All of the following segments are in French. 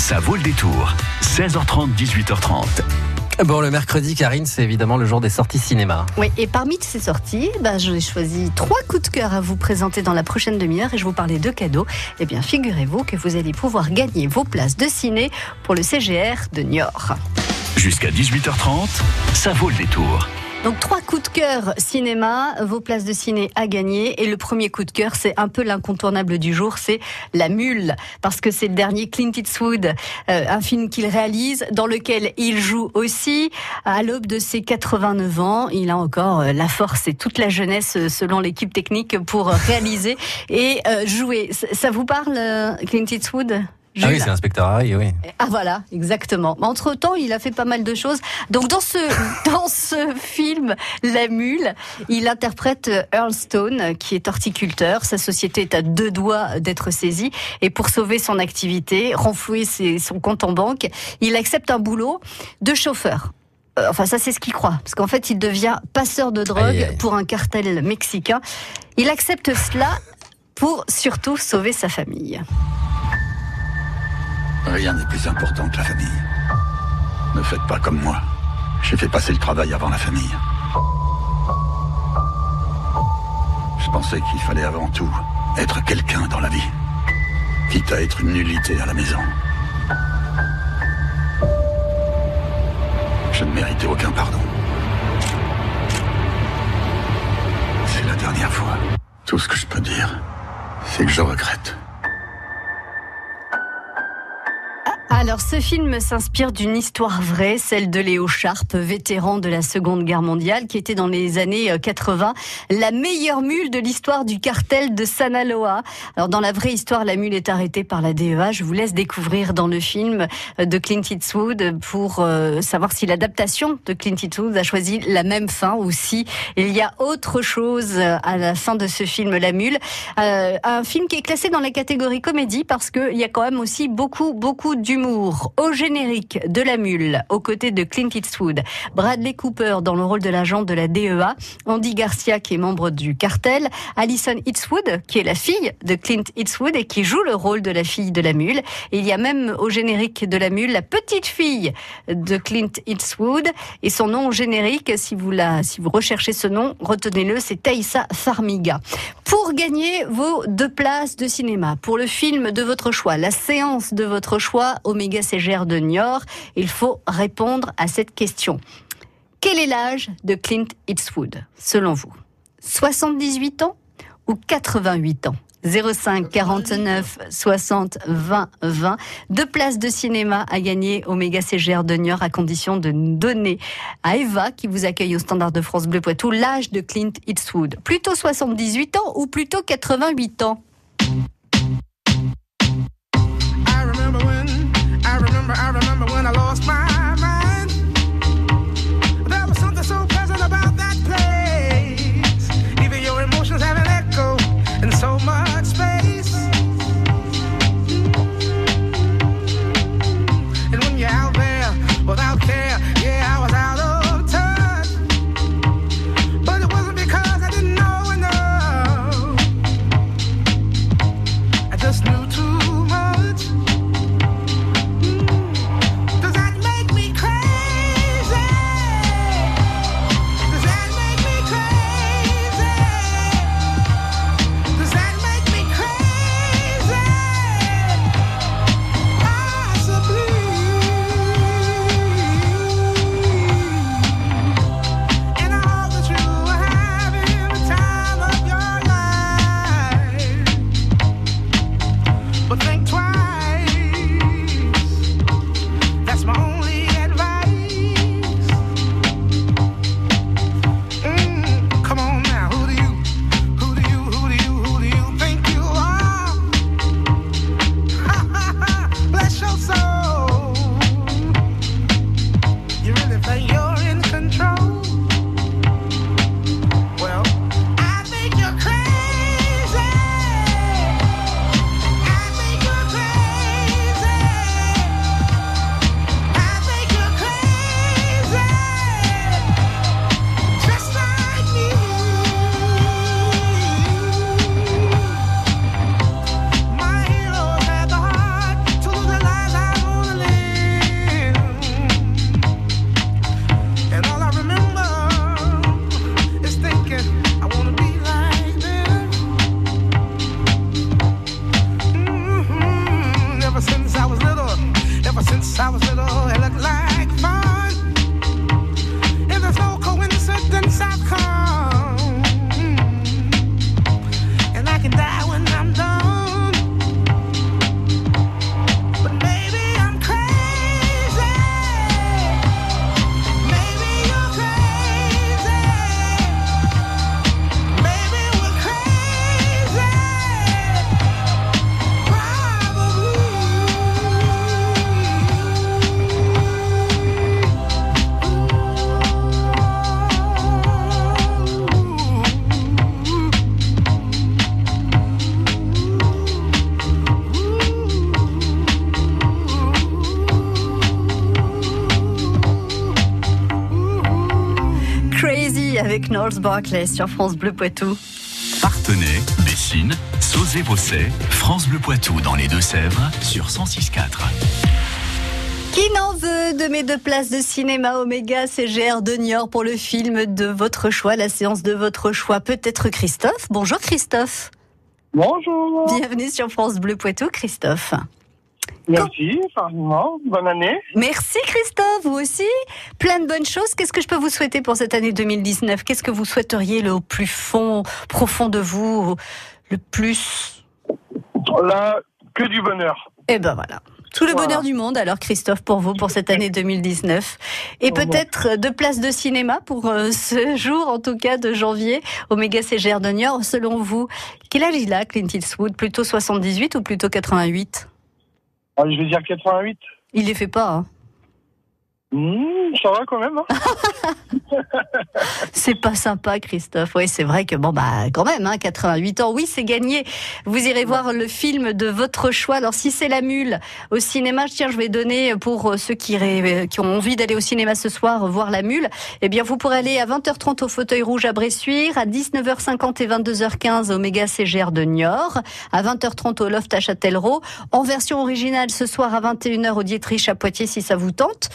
Ça vaut le détour. 16h30, 18h30. Bon, le mercredi, Karine, c'est évidemment le jour des sorties cinéma. Oui, et parmi ces sorties, bah, j'ai choisi trois coups de cœur à vous présenter dans la prochaine demi-heure et je vous parlais de cadeaux. Eh bien, figurez-vous que vous allez pouvoir gagner vos places de ciné pour le CGR de Niort. Jusqu'à 18h30, ça vaut le détour. Donc trois coups de cœur cinéma, vos places de ciné à gagner. Et le premier coup de cœur, c'est un peu l'incontournable du jour, c'est La Mule. Parce que c'est le dernier Clint Eastwood, euh, un film qu'il réalise, dans lequel il joue aussi. À l'aube de ses 89 ans, il a encore euh, la force et toute la jeunesse, euh, selon l'équipe technique, pour réaliser et jouer. Ça vous parle, Clint Eastwood? Ah oui, c'est l'inspecteur Harry, oui. Ah voilà, exactement. Entre temps, il a fait pas mal de choses. Donc dans ce dans ce film, La Mule, il interprète Earl Stone, qui est horticulteur. Sa société est à deux doigts d'être saisie, et pour sauver son activité, renflouer son compte en banque, il accepte un boulot de chauffeur. Euh, enfin, ça, c'est ce qu'il croit. Parce qu'en fait, il devient passeur de drogue pour un cartel mexicain. Il accepte cela pour surtout sauver sa famille. Rien n'est plus important que la famille. Ne faites pas comme moi. J'ai fait passer le travail avant la famille. Je pensais qu'il fallait avant tout être quelqu'un dans la vie, quitte à être une nullité à la maison. Je ne méritais aucun pardon. C'est la dernière fois. Tout ce que je peux dire, c'est que je regrette. Alors, ce film s'inspire d'une histoire vraie, celle de Léo Sharp, vétéran de la Seconde Guerre mondiale, qui était dans les années 80 euh, la meilleure mule de l'histoire du cartel de Sanaloa. Alors, dans la vraie histoire, la mule est arrêtée par la DEA. Je vous laisse découvrir dans le film euh, de Clint Eastwood pour euh, savoir si l'adaptation de Clint Eastwood a choisi la même fin ou si il y a autre chose à la fin de ce film, La Mule. un film qui est classé dans la catégorie comédie parce qu'il y a quand même aussi beaucoup, beaucoup d'humour au générique de La Mule, aux côtés de Clint Eastwood, Bradley Cooper dans le rôle de l'agent de la DEA, Andy Garcia qui est membre du cartel, Alison Eastwood qui est la fille de Clint Eastwood et qui joue le rôle de la fille de La Mule. Il y a même au générique de La Mule la petite fille de Clint Eastwood et son nom au générique, si vous la, si vous recherchez ce nom, retenez-le, c'est Thaïsa Farmiga. Pour gagner vos deux places de cinéma, pour le film de votre choix, la séance de votre choix, Omega CGR de Niort, il faut répondre à cette question. Quel est l'âge de Clint Eastwood, selon vous? 78 ans ou 88 ans? 05 49 60 20 20. Deux places de cinéma à gagner au méga CGR de Niort à condition de donner à Eva qui vous accueille au standard de France Bleu Poitou l'âge de Clint Eastwood. Plutôt 78 ans ou plutôt 88 ans? I remember when I lost my Knowles Barclay sur France Bleu Poitou. Partenay, Bessines, Sauzé-Bosset, France Bleu Poitou dans les Deux-Sèvres sur 106.4. Qui n'en veut de mes deux places de cinéma Oméga CGR de Niort pour le film de votre choix, la séance de votre choix Peut-être Christophe. Bonjour Christophe. Bonjour. Bienvenue sur France Bleu Poitou, Christophe. Merci. Bonne année. Merci Christophe, vous aussi. Plein de bonnes choses. Qu'est-ce que je peux vous souhaiter pour cette année 2019 Qu'est-ce que vous souhaiteriez le plus fond, profond de vous, le plus? Là, que du bonheur. Eh ben voilà. Tout le Voilà. bonheur du monde, alors Christophe, pour vous, pour cette année 2019. Et Au peut-être deux places de cinéma pour euh, ce jour, en tout cas, de janvier, Oméga CGR de Niort. Selon vous, quel âge il a, Clint Eastwood? Plutôt 78 ou plutôt 88 Ah, je vais dire 88. Il les fait pas, hein. Hmm, ça va quand même. hein. C'est pas sympa, Christophe. Oui, c'est vrai que bon bah quand même, hein, 88 ans. Oui, c'est gagné. Vous irez voir le film de votre choix. Alors si c'est La Mule au cinéma, tiens, je vais donner pour ceux qui, ont envie d'aller au cinéma ce soir voir La Mule. Eh bien, vous pourrez aller à 20h30 au Fauteuil Rouge à Bressuire, à 19h50 et 22h15 au Méga CGR de Niort, à 20h30 au Loft à Châtellerault, en version originale ce soir à 21h au Dietrich à Poitiers si ça vous tente.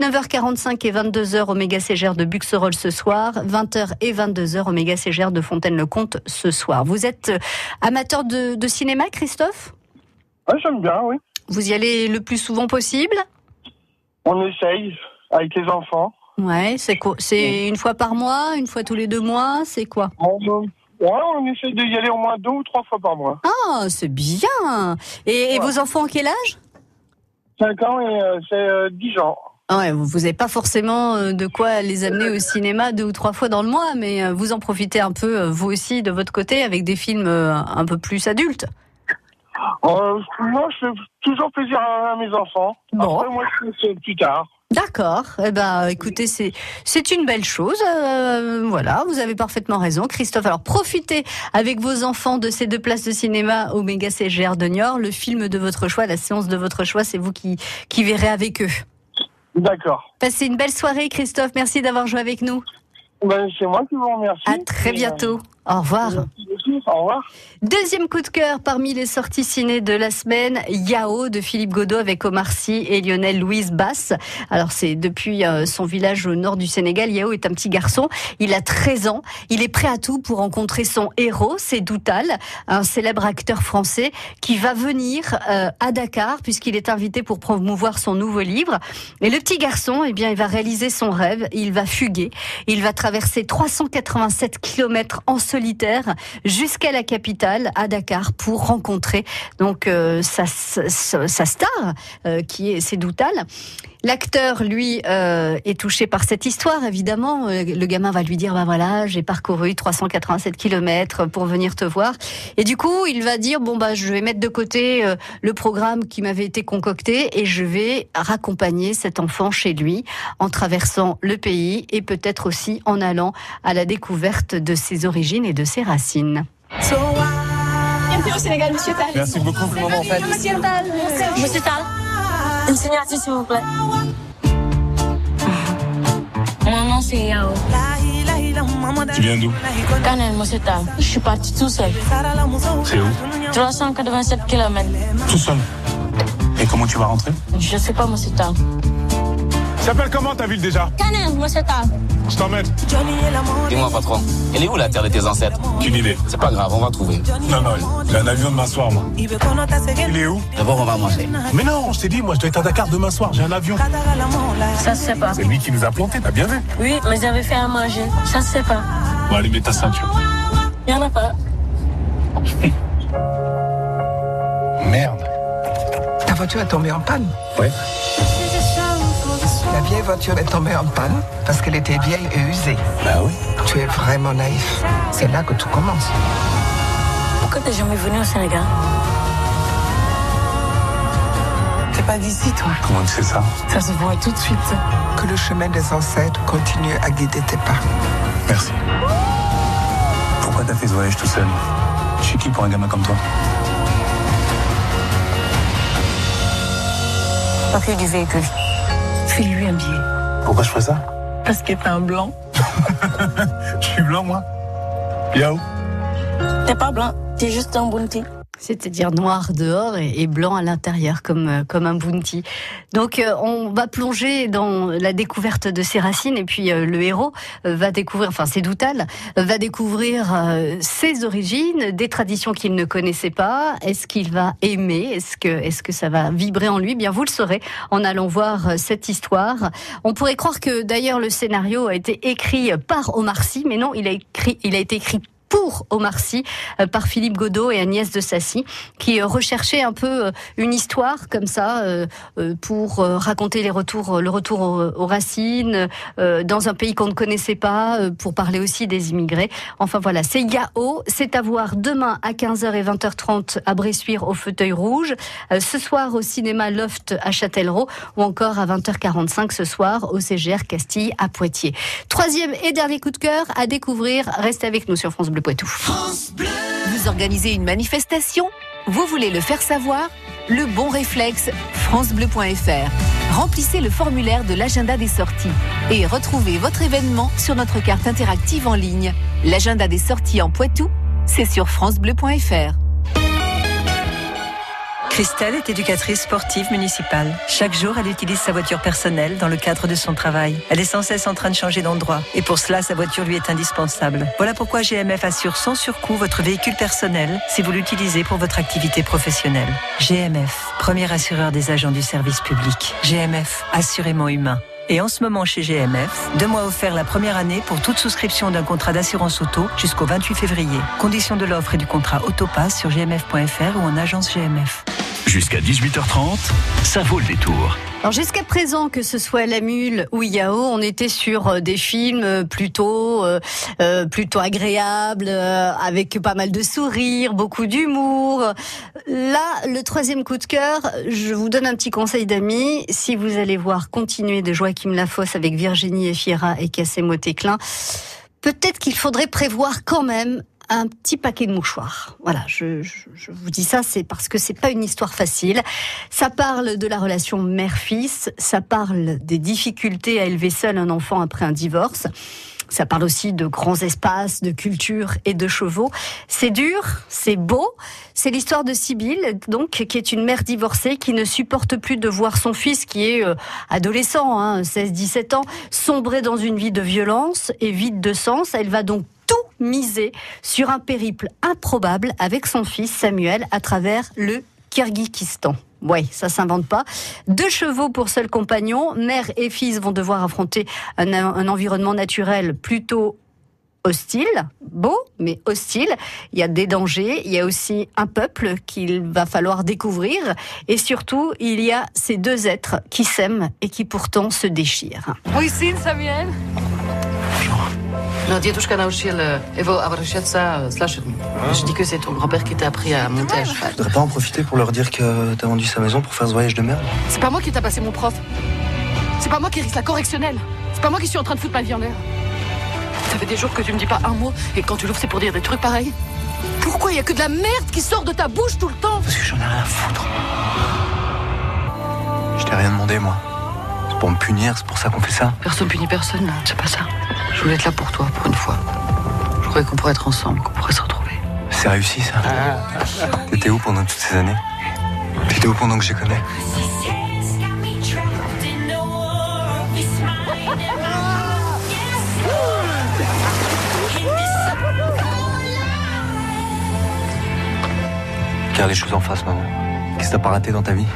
19h45 et 22h au méga de Buxerolles ce soir, 20h et 22h au méga de Fontaine-le-Comte ce soir. Vous êtes amateur de, de cinéma, Christophe? Ouais, j'aime bien, oui. Vous y allez le plus souvent possible? On essaye avec les enfants. Ouais, c'est quoi? C'est une fois par mois, une fois tous les deux mois, c'est quoi? On, ouais, on essaye d'y aller au moins deux ou trois fois par mois. Ah, c'est bien. Et, vos enfants, quel âge? 5 ans et euh, c'est euh, 10 ans. Ah Ouais, vous n'avez pas forcément euh, de quoi les amener au cinéma deux ou trois fois dans le mois, mais euh, vous en profitez un peu, euh, vous aussi, de votre côté, avec des films un peu plus adultes. Euh, moi, je fais toujours plaisir à, à mes enfants. Bon. Après, moi, je fais plus tard. D'accord. Eh ben, écoutez, c'est c'est une belle chose. Euh, voilà, vous avez parfaitement raison, Christophe. Alors, profitez avec vos enfants de ces deux places de cinéma au Méga CGR de Niort. Le film de votre choix, la séance de votre choix, c'est vous qui qui verrez avec eux. D'accord. Passez une belle soirée, Christophe. Merci d'avoir joué avec nous. Ben, c'est moi qui vous remercie. À très bientôt. Au revoir. Merci beaucoup. Au revoir. Deuxième coup de cœur parmi les sorties ciné de la semaine, Yao de Philippe Godot avec Omar Sy et Lionel Louise Basse. Alors c'est depuis euh, son village au nord du Sénégal. Yao est un petit garçon. Il a 13 ans. Il est prêt à tout pour rencontrer son héros, c'est Doutal, un célèbre acteur français qui va venir euh, à Dakar puisqu'il est invité pour promouvoir son nouveau livre. Et le petit garçon, eh bien, il va réaliser son rêve. Il va fuguer. Il va traverser 387 kilomètres en solitaire jusqu'à la capitale, à Dakar, pour rencontrer donc euh, sa, star, euh, qui est Sedoutal. L'acteur, lui, euh, est touché par cette histoire, évidemment. Le gamin va lui dire, bah voilà, j'ai parcouru 387 kilomètres pour venir te voir. Et du coup, il va dire, bon bah, je vais mettre de côté le programme qui m'avait été concocté et je vais raccompagner cet enfant chez lui en traversant le pays et peut-être aussi en allant à la découverte de ses origines et de ses racines. Bienvenue au Sénégal, monsieur Tal. Merci beaucoup, maman, en fait. Monsieur Tal. Monsieur Tal. Une signature, s'il vous plaît. Mon nom, c'est Yao. Tu viens d'où? Canel, monsieur Tal. Je suis parti tout seul. C'est où? 387 km. Tout seul. Et comment tu vas rentrer? Je sais pas, monsieur Tal. S'appelle comment ta ville déjà Canem, moi c'est Tal. Je t'emmène. Dis-moi, patron, elle est où la terre de tes ancêtres Qu'une idée. C'est pas grave, on va trouver. Non, non, j'ai un avion demain soir, moi. Il est où D'abord, on va manger. Mais non, je t'ai dit, moi, je dois être à Dakar demain soir, j'ai un avion. Ça se sait pas. C'est lui qui nous a plantés, t'as bien vu Oui, mais j'avais fait à manger. Ça se sait pas. Bon, allez, mets ta ceinture. Il y en a pas. Merde. Ta voiture est tombée en panne Ouais. La vieille voiture est tombée en panne parce qu'elle était vieille et usée. Bah oui. Tu es vraiment naïf. C'est là que tout commence. Pourquoi t'es jamais venu au Sénégal? T'es pas d'ici, toi. Comment tu sais ça? Ça se voit tout de suite. Que le chemin des ancêtres continue à guider tes pas. Merci. Pourquoi t'as fait ce voyage tout seul? Je suis qui pour un gamin comme toi? Papier du véhicule. File-lui un billet. Pourquoi je ferais ça Parce que t'es un blanc. Je suis blanc, moi. Yao. T'es pas blanc, t'es juste un bounty. C'est-à-dire noir dehors et, blanc à l'intérieur, comme, euh, comme un bounty. Donc, euh, on va plonger dans la découverte de ses racines, et puis euh, le héros va découvrir, enfin, c'est Doutal, va découvrir ses origines, des traditions qu'il ne connaissait pas. Est-ce qu'il va aimer? Est-ce que, est-ce que ça va vibrer en lui? Bien, vous le saurez en allant voir cette histoire. On pourrait croire que d'ailleurs le scénario a été écrit par Omar Sy, mais non, il a, écrit, il a été écrit pour Omar euh, par Philippe Godot et Agnès de Sassy qui euh, recherchaient un peu euh, une histoire comme ça pour raconter les retours le retour aux, racines dans un pays qu'on ne connaissait pas pour parler aussi des immigrés. Enfin voilà, c'est Yao, c'est à voir demain à 15h et 20h30 à Bressuire au fauteuil rouge, ce soir au cinéma Loft à Châtellerault ou encore à 20h45 ce soir au CGR Castille à Poitiers. Troisième et dernier coup de cœur à découvrir, restez avec nous sur France Bleu Vous organisez une manifestation Vous voulez le faire savoir Le bon réflexe, francebleu.fr. Remplissez le formulaire de l'agenda des sorties et retrouvez votre événement sur notre carte interactive en ligne. L'agenda des sorties en Poitou, c'est sur francebleu.fr. Christelle est éducatrice sportive municipale. Chaque jour, elle utilise sa voiture personnelle dans le cadre de son travail. Elle est sans cesse en train de changer d'endroit et pour cela, sa voiture lui est indispensable. Voilà pourquoi GMF assure sans surcoût votre véhicule personnel si vous l'utilisez pour votre activité professionnelle. GMF, premier assureur des agents du service public. GMF, assurément humain. Et en ce moment chez GMF, deux mois offerts la première année pour toute souscription d'un contrat d'assurance auto jusqu'au 28 février. Conditions de l'offre et du contrat Autopass sur gmf.fr ou en agence GMF. Jusqu'à 18h30, ça vaut le détour. Alors jusqu'à présent, que ce soit La Mule ou Yao, on était sur euh, des films euh, plutôt euh, plutôt agréables, avec pas mal de sourires, beaucoup d'humour. Là, le troisième coup de cœur, je vous donne un petit conseil d'amis. Si vous allez voir continuer de Joachim Lafosse avec Virginie Efira et Cassemo Téclin, peut-être qu'il faudrait prévoir quand même un petit paquet de mouchoirs. Voilà, je, je, je vous dis ça, c'est parce que c'est pas une histoire facile. Ça parle de la relation mère-fils, ça parle des difficultés à élever seul un enfant après un divorce. Ça parle aussi de grands espaces, de culture et de chevaux. C'est dur, c'est beau. C'est l'histoire de Sibylle, donc, qui est une mère divorcée qui ne supporte plus de voir son fils, qui est euh, adolescent, hein, 16-17 ans, sombrer dans une vie de violence et vide de sens. Elle va donc miser sur un périple improbable avec son fils Samuel à travers le Kyrgyzstan. Oui, ça s'invente pas. Deux chevaux pour seul compagnon. Mère et fils vont devoir affronter un, environnement naturel plutôt hostile, beau, mais hostile. Il y a des dangers. Il y a aussi un peuple qu'il va falloir découvrir. Et surtout, il y a ces deux êtres qui s'aiment et qui pourtant se déchirent. Syn Samuel. Non, Dietushka nauczyciel euh, euh, Je dis que c'est ton grand-père qui t'a appris à monter à cheval. Tu pas en profiter pour leur dire que t'as vendu sa maison pour faire ce voyage de merde C'est pas moi qui t'a passé mon prof. C'est pas moi qui risque la correctionnelle. C'est pas moi qui suis en train de foutre ma vie en l'air. Ça fait des jours que tu me dis pas un mot et quand tu l'ouvres, c'est pour dire des trucs pareils. Pourquoi il y a que de la merde qui sort de ta bouche tout le temps? Parce que j'en ai rien à foutre. Je t'ai rien demandé, moi pour me punir, c'est pour ça qu'on fait ça. Personne punit personne, c'est pas ça. Je voulais être là pour toi, pour une fois. Je croyais qu'on pourrait être ensemble, qu'on pourrait se retrouver. C'est réussi ça. T'étais où pendant toutes ces années? T'étais où pendant que je connais? Car les choses en face, maman. Qu'est-ce que t'as pas raté dans ta vie?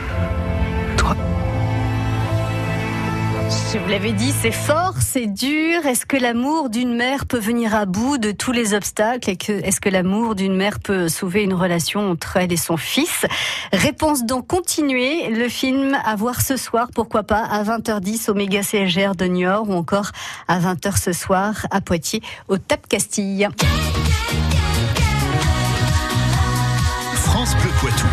Je vous l'avais dit, c'est fort, c'est dur. Est-ce que l'amour d'une mère peut venir à bout de tous les obstacles est-ce que l'amour d'une mère peut sauver une relation entre elle et son fils? Réponse donc continuer le film à voir ce soir, pourquoi pas à 20h10 au méga CSGR de Niort ou encore à 20h ce soir à Poitiers au TAP Castille. France Bleu Poitou.